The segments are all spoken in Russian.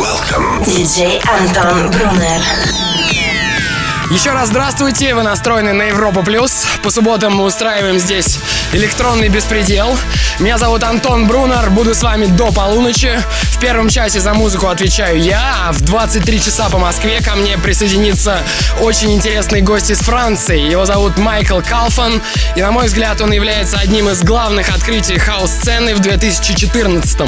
Welcome. DJ Anton Brunner. Еще раз здравствуйте, вы настроены на Европу Плюс. По субботам мы устраиваем здесь электронный беспредел. Меня зовут Антон Брунер, буду с вами до полуночи. В первом часе за музыку отвечаю я, а в 23 часа по Москве ко мне присоединится очень интересный гость из Франции. Его зовут Майкл Калфан, и на мой взгляд он является одним из главных открытий хаос-сцены в 2014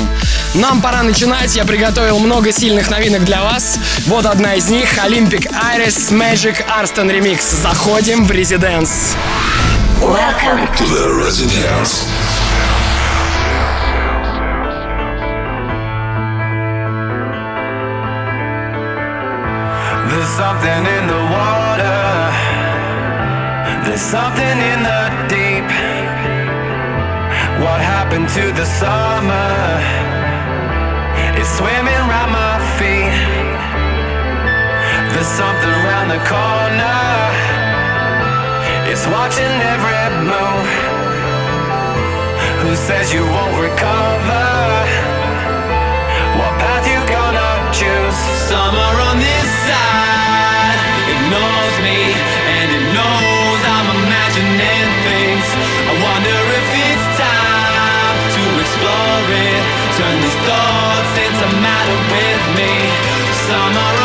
Нам пора начинать, я приготовил много сильных новинок для вас. Вот одна из них, Olympic Iris Magic Арстон ремикс. Заходим в резиденс. Welcome to the residence. There's something in the water. There's something in the deep. What happened to the summer? It's swimming around my feet. There's something around the corner. It's watching every move. Who says you won't recover? What path you gonna choose? Summer on this side ignores me, and it knows I'm imagining things. I wonder if it's time to explore it. Turn these thoughts into matter with me. Summer on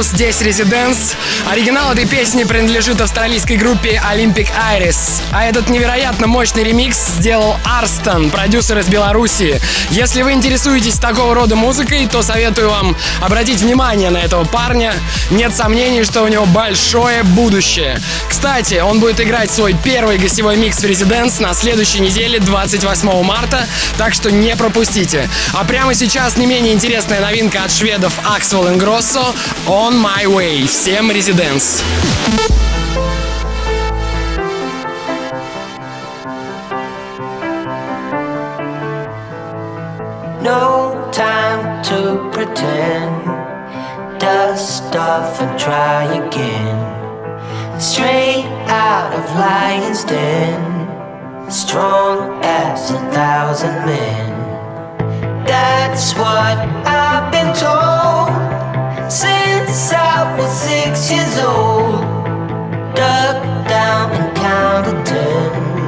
Плюс, здесь Резиденс. Оригинал этой песни принадлежит австралийской группе Olympic Iris. А этот невероятно мощный ремикс сделал Арстон, продюсер из Беларуси. Если вы интересуетесь такого рода музыкой, то советую вам обратить внимание на этого парня. Нет сомнений, что у него большое будущее. Кстати, он будет играть свой первый гостевой микс в Резиденс на следующей неделе, 28 марта, так что не пропустите. А прямо сейчас не менее интересная новинка от шведов Axwell Grosso On My Way. Всем резиденс. No time to pretend. Dust off and try again. Straight out of Lion's Den. Strong as a thousand men. That's what I've been told since I was six years old. Duck down and counted ten.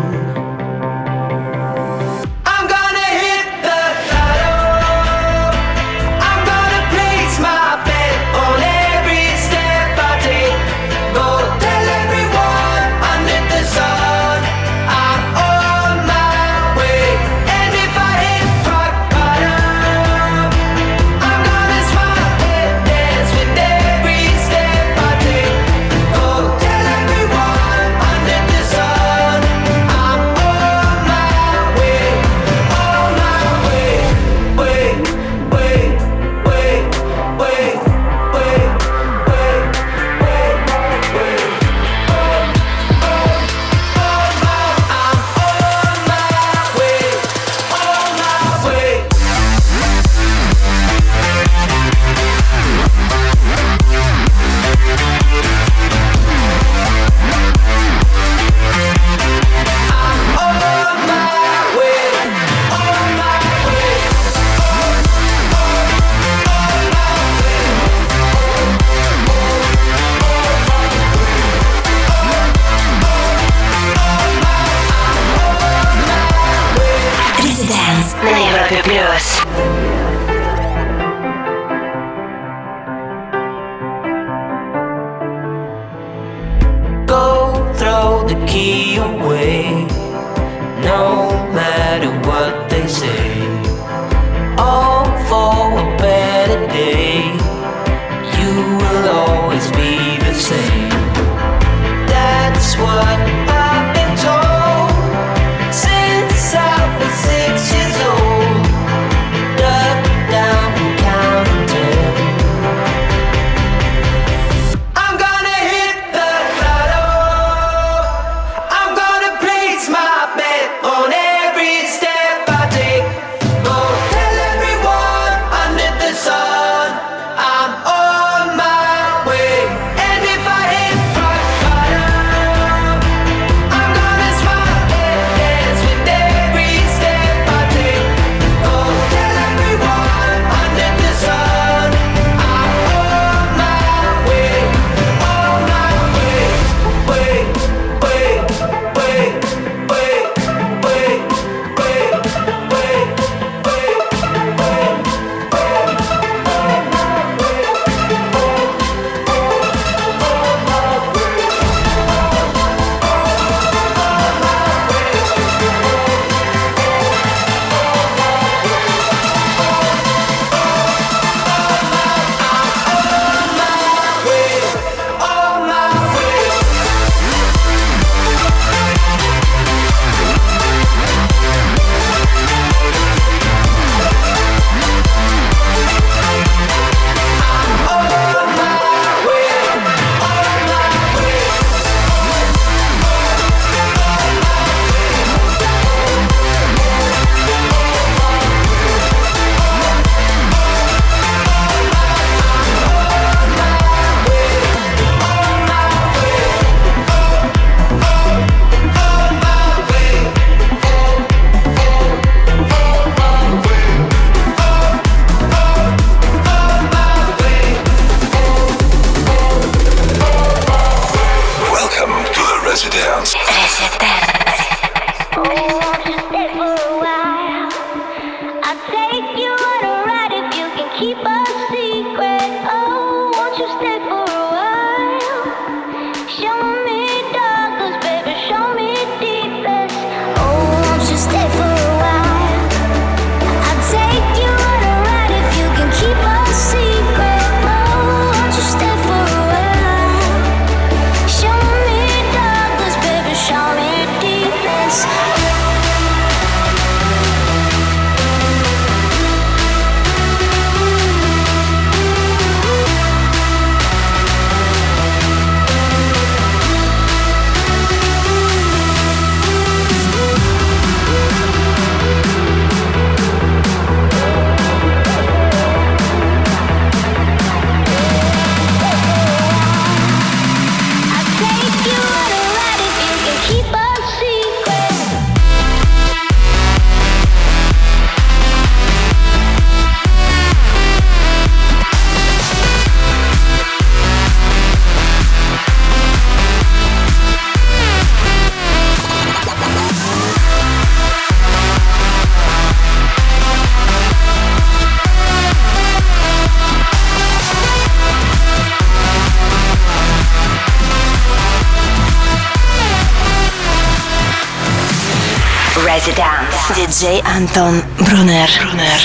DJ Anton Brunner. Brunner.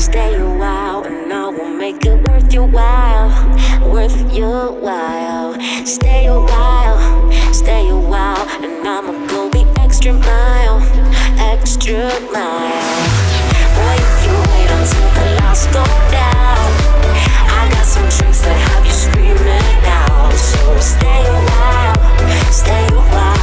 Stay a while, and I will make it worth your while. Worth your while. Stay a while, stay a while, and I'ma go the extra mile, extra mile. Boy, if you wait until the go down, I got some that have you screaming out. So stay a while, stay a while.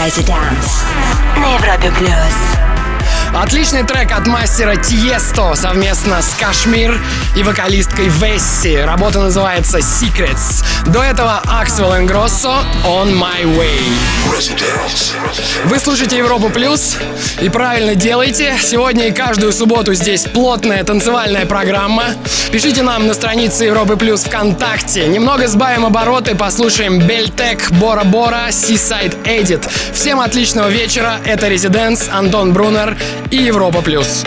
Residence. На Европе плюс. Отличный трек от мастера Тиесто совместно с Кашмир и вокалисткой Весси. Работа называется Secrets. До этого Axwell Ингроссо On My Way. Residence. Вы слушаете Европу Плюс и правильно делаете. Сегодня и каждую субботу здесь плотная танцевальная программа. Пишите нам на странице Европы Плюс ВКонтакте. Немного сбавим обороты, послушаем Бельтек, Бора Бора, Seaside Edit. Всем отличного вечера. Это Резиденс, Антон Брунер и Европа Плюс.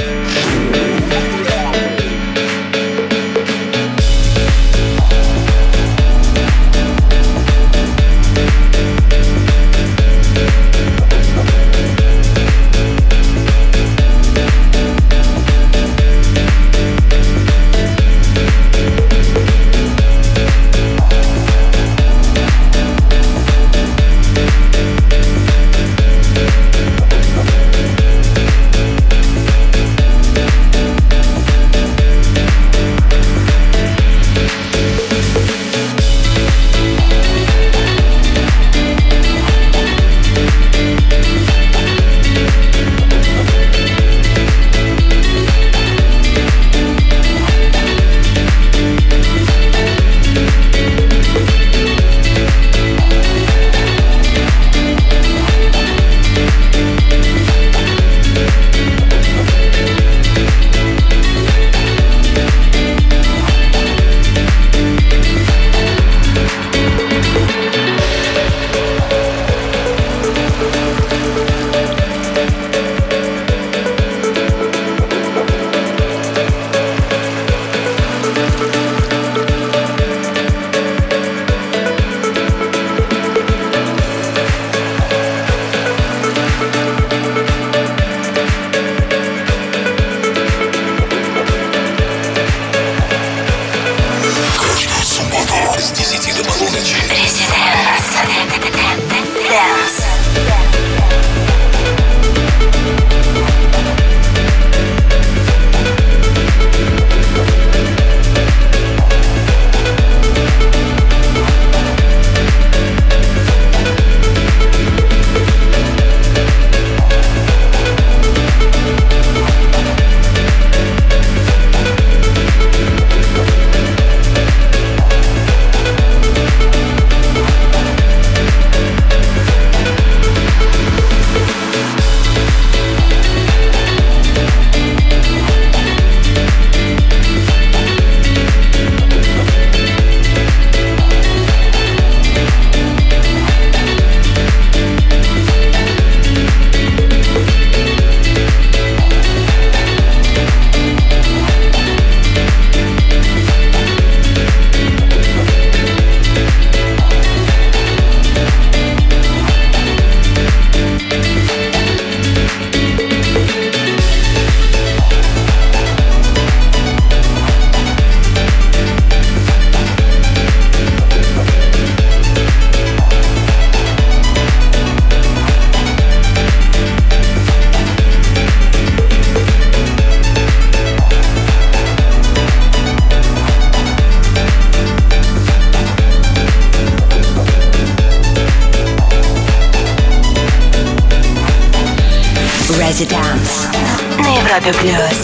Club Gloss.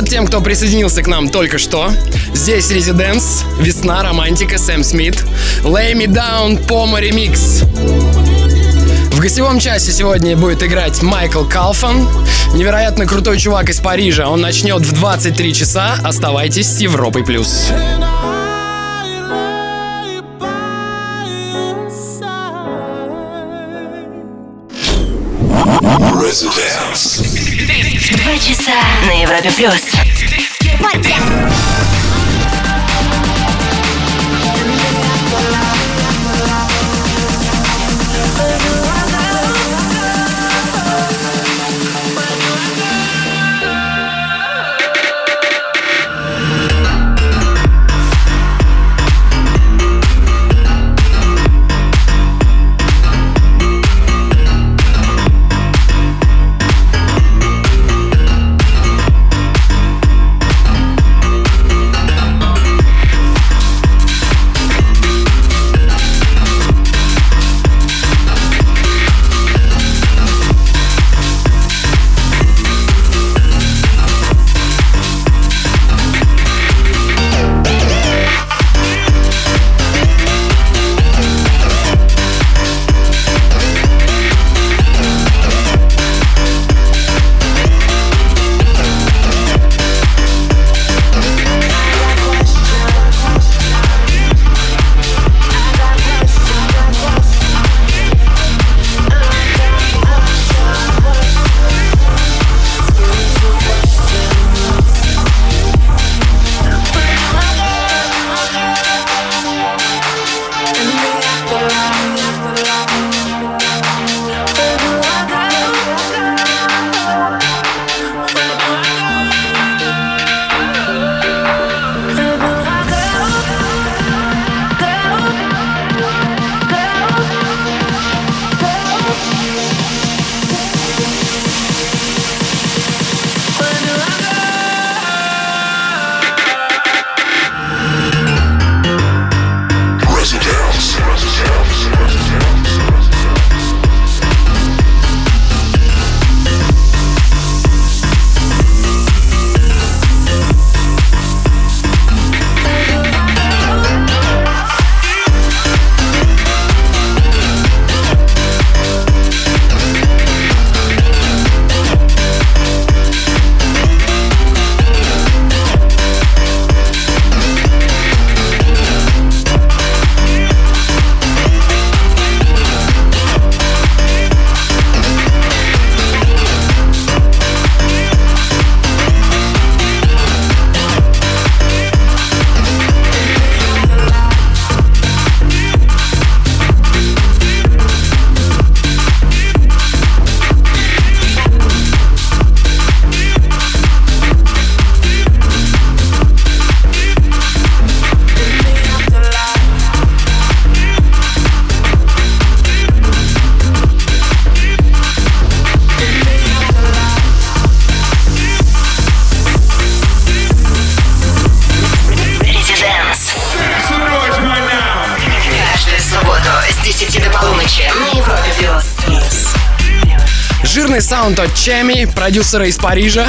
Привет тем, кто присоединился к нам только что. Здесь Резиденс, Весна, Романтика, Сэм Смит, Lay Me Down, Пома Ремикс. В гостевом часе сегодня будет играть Майкл Калфан, невероятно крутой чувак из Парижа. Он начнет в 23 часа. Оставайтесь с Европой+. плюс. Residence. Два часа на Европе плюс. Жирный саунд от Чеми, продюсера из Парижа.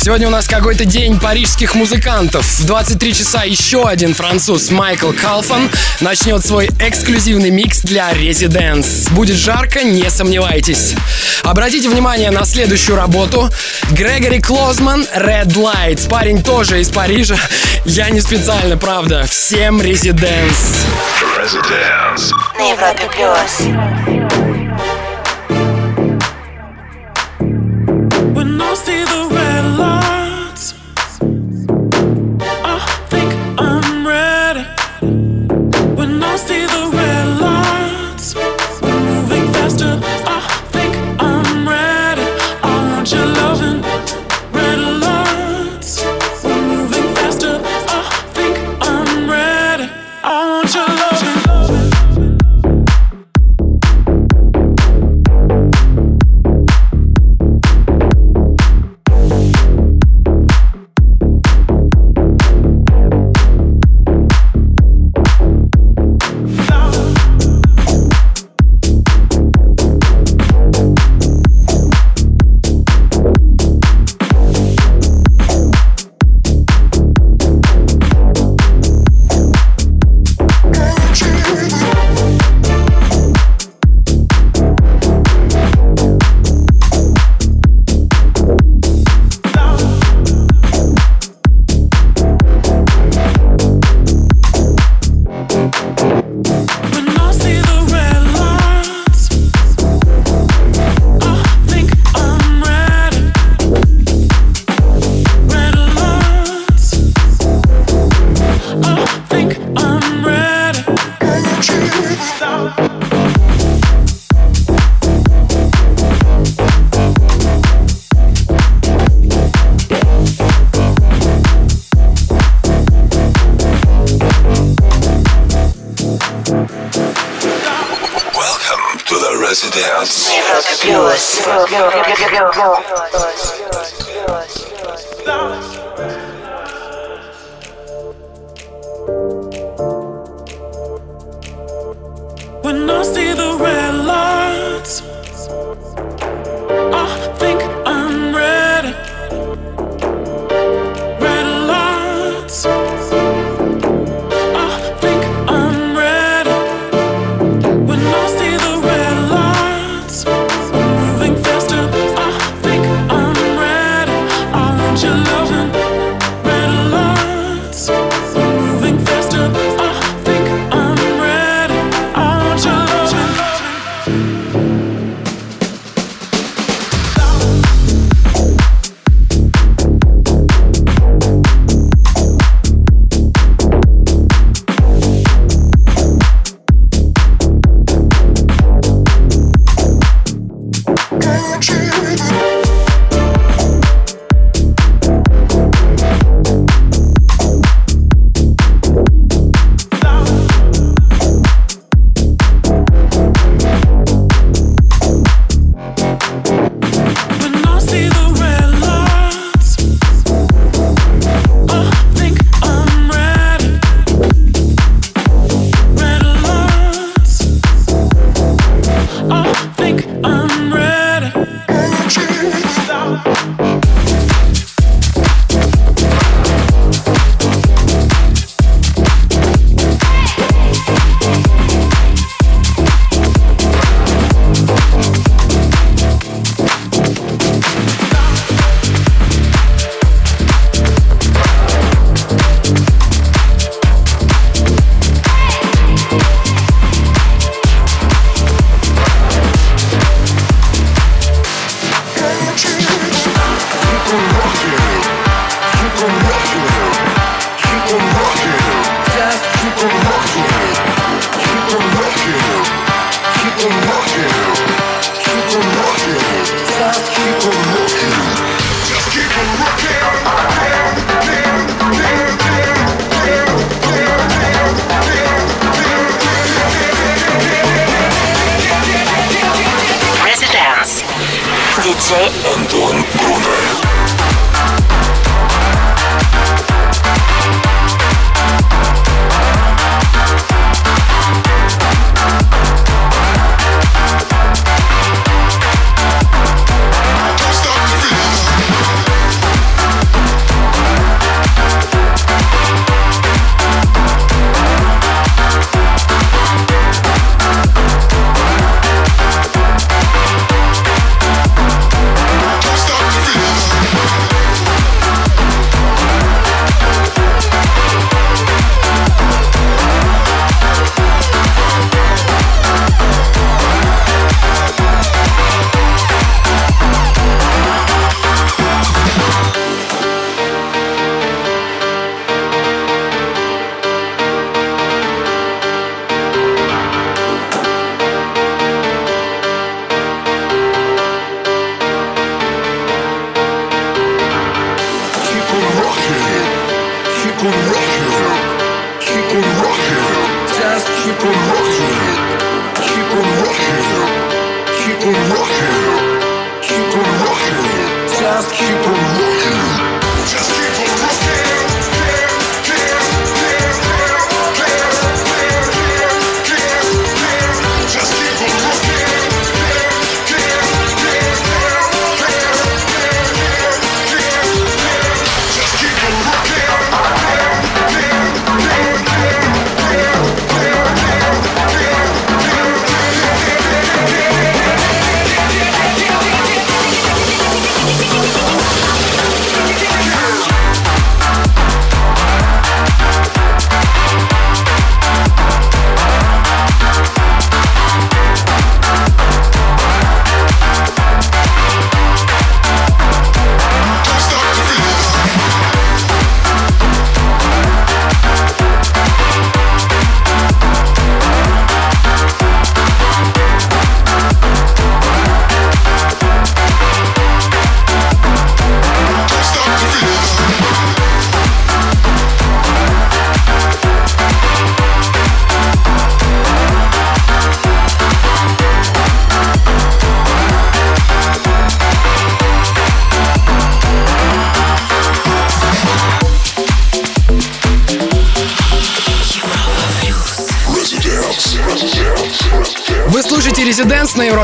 Сегодня у нас какой-то день парижских музыкантов. В 23 часа еще один француз Майкл Калфан начнет свой эксклюзивный микс для Residents. Будет жарко, не сомневайтесь. Обратите внимание на следующую работу. Грегори Клозман, Red Lights. Парень тоже из Парижа. Я не специально, правда. Всем Residents. Residence. На Европе плюс. no sé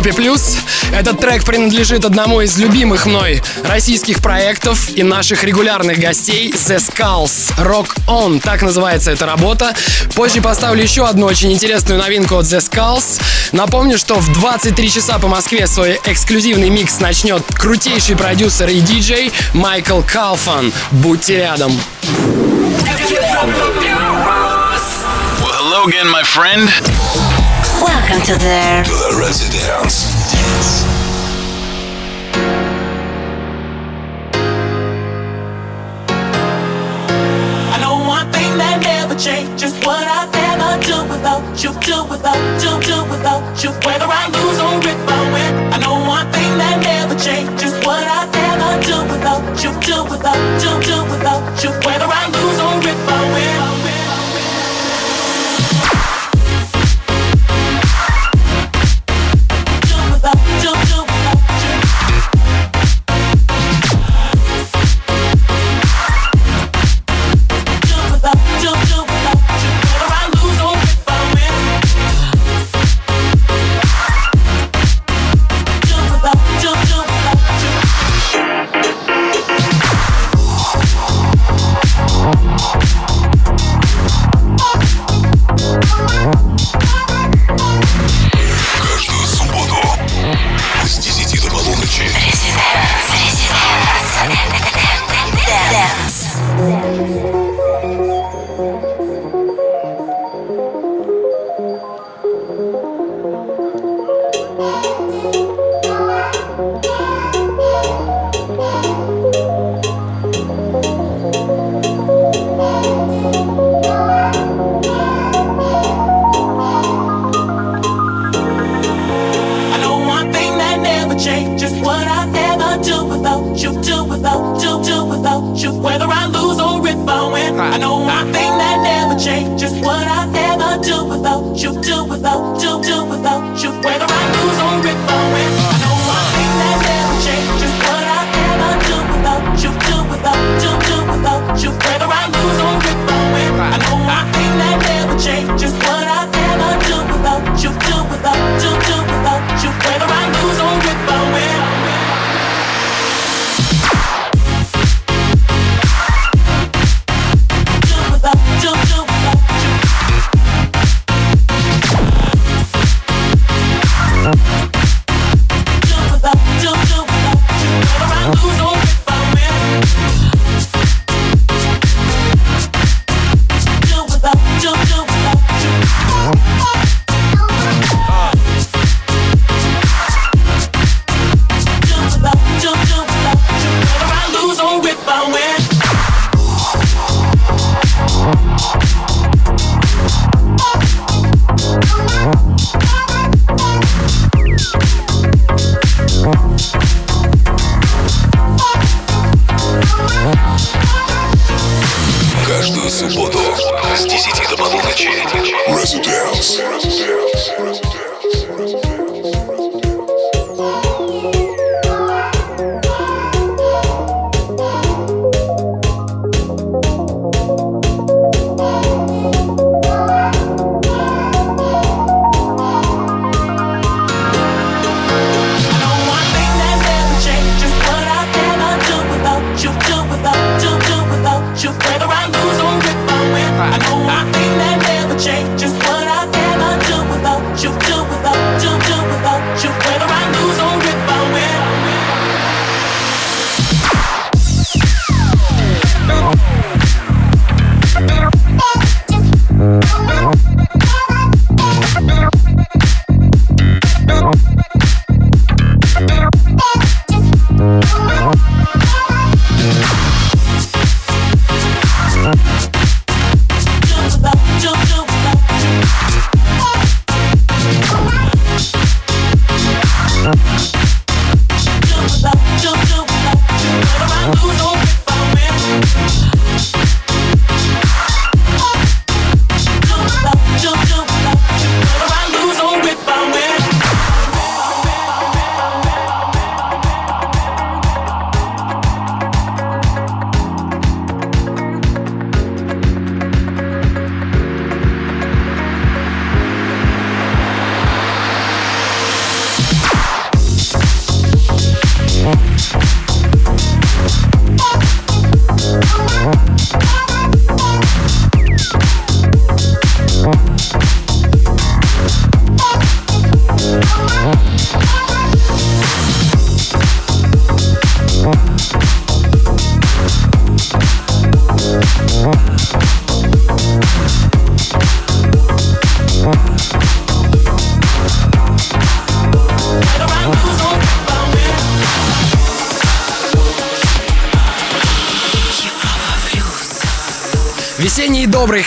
Европе Плюс. Этот трек принадлежит одному из любимых мной российских проектов и наших регулярных гостей The Skulls. Rock On, так называется эта работа. Позже поставлю еще одну очень интересную новинку от The Skulls. Напомню, что в 23 часа по Москве свой эксклюзивный микс начнет крутейший продюсер и диджей Майкл Калфан. Будьте рядом. Well, hello again, my friend. Welcome to the To the residence. I know one thing that never changes what I ever do without you, do without, do, do without you. Whether I lose or if I win, I know one thing that never changes what I ever do without you, do without, do, do without you. Whether I lose or if I win.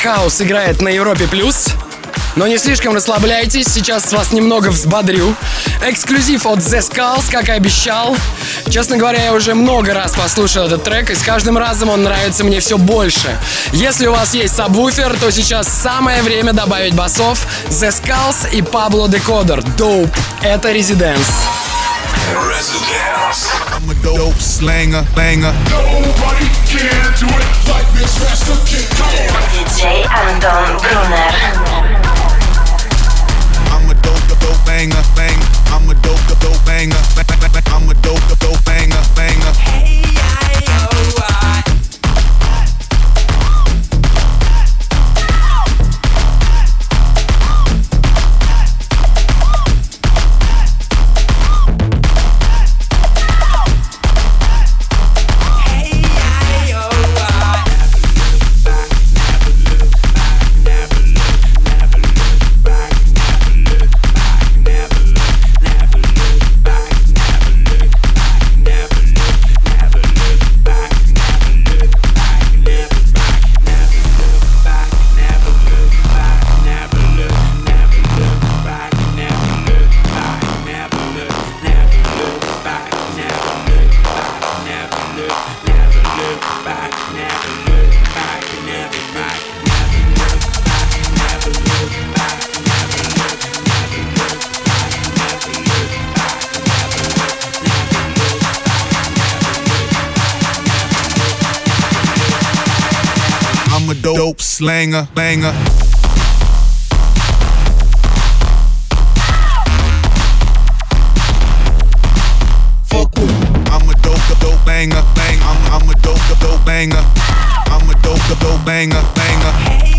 Хаос играет на Европе Плюс. Но не слишком расслабляйтесь, сейчас вас немного взбодрю. Эксклюзив от The Skulls, как и обещал. Честно говоря, я уже много раз послушал этот трек, и с каждым разом он нравится мне все больше. Если у вас есть сабвуфер, то сейчас самое время добавить басов The Skulls и Pablo Decoder. Dope. Это Residence. Residence. I'm a dope slanger, banger. Nobody can do it like this. Master Kid. DJ Anton Brunner. I'm a dope, dope banger, bang. I'm a dope, dope banger. bang, bang, bang. I'm a dope, dope banger, banger. slanger, banger. Fuck? I'm a dope, dope banger, bang. I'm, I'm a dope, dope banger. I'm a dope, dope banger, banger. Hey.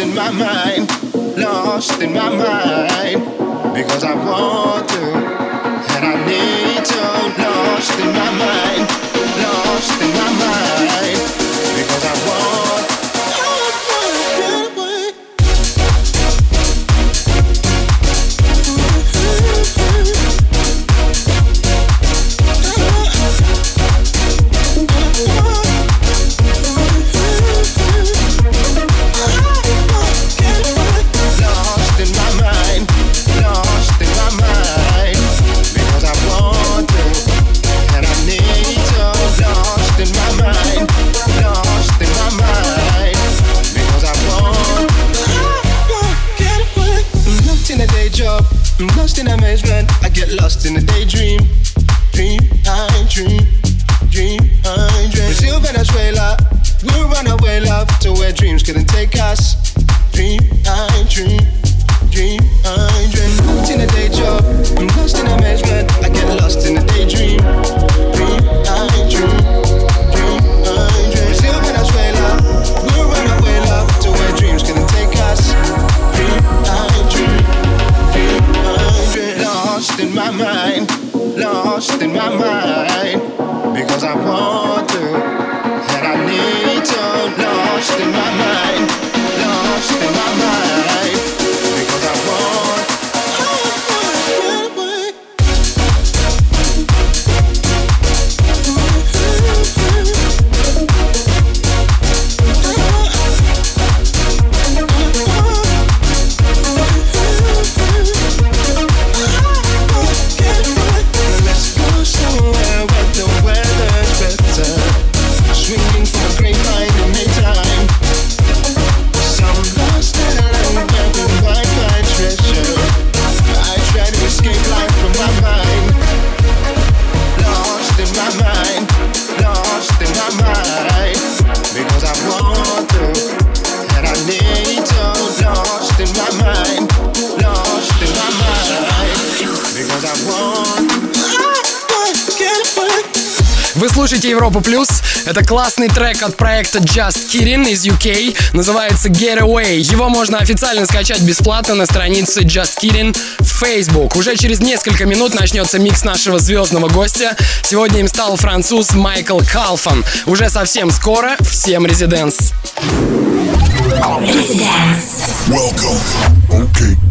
in my mind, lost in my mind. Because I want to, and I need to, lost in my mind. Это классный трек от проекта Just Kidding из UK. Называется Get Away. Его можно официально скачать бесплатно на странице Just Kidding в Facebook. Уже через несколько минут начнется микс нашего звездного гостя. Сегодня им стал француз Майкл Калфан. Уже совсем скоро всем резиденс. Welcome. Okay.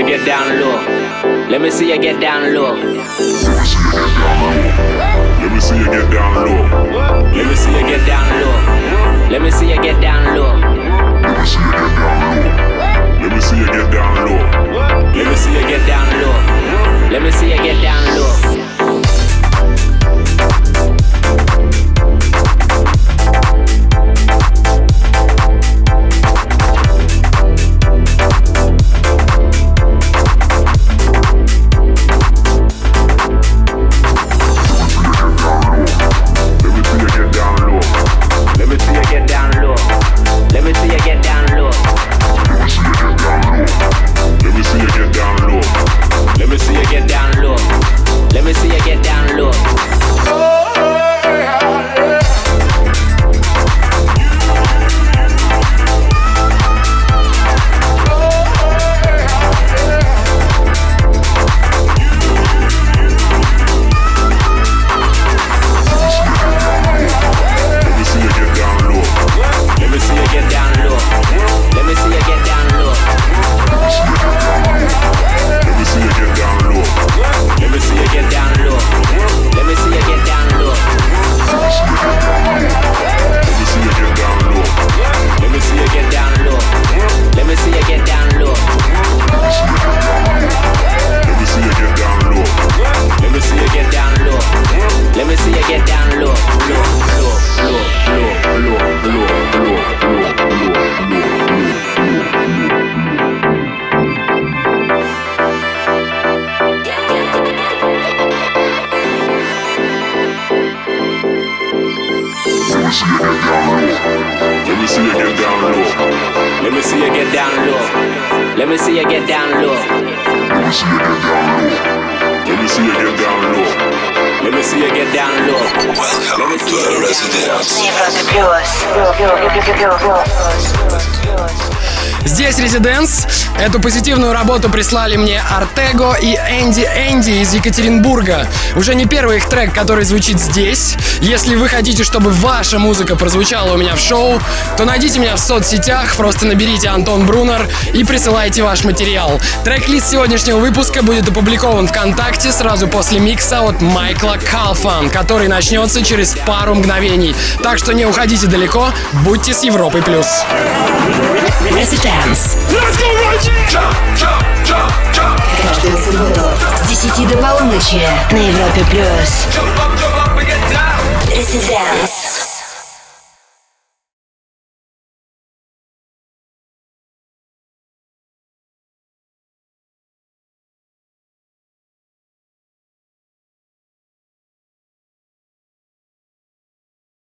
Let me see you get down low. Let me see you get down low. Let me see you get down low. Let me see you get down low. Let me see you get down low. Let me see you get down low. Let me see you get down low. Let me see you get down low. bill bill Здесь Резиденс. Эту позитивную работу прислали мне Артего и Энди Энди из Екатеринбурга. Уже не первый их трек, который звучит здесь. Если вы хотите, чтобы ваша музыка прозвучала у меня в шоу, то найдите меня в соцсетях, просто наберите Антон Брунер и присылайте ваш материал. Трек-лист сегодняшнего выпуска будет опубликован ВКонтакте сразу после микса от Майкла Калфан, который начнется через пару мгновений. Так что не уходите далеко, будьте с Европой+. плюс. Dance. Let's go, Каждую субботу с 10 до полуночи на Европе+. плюс. This is Dance.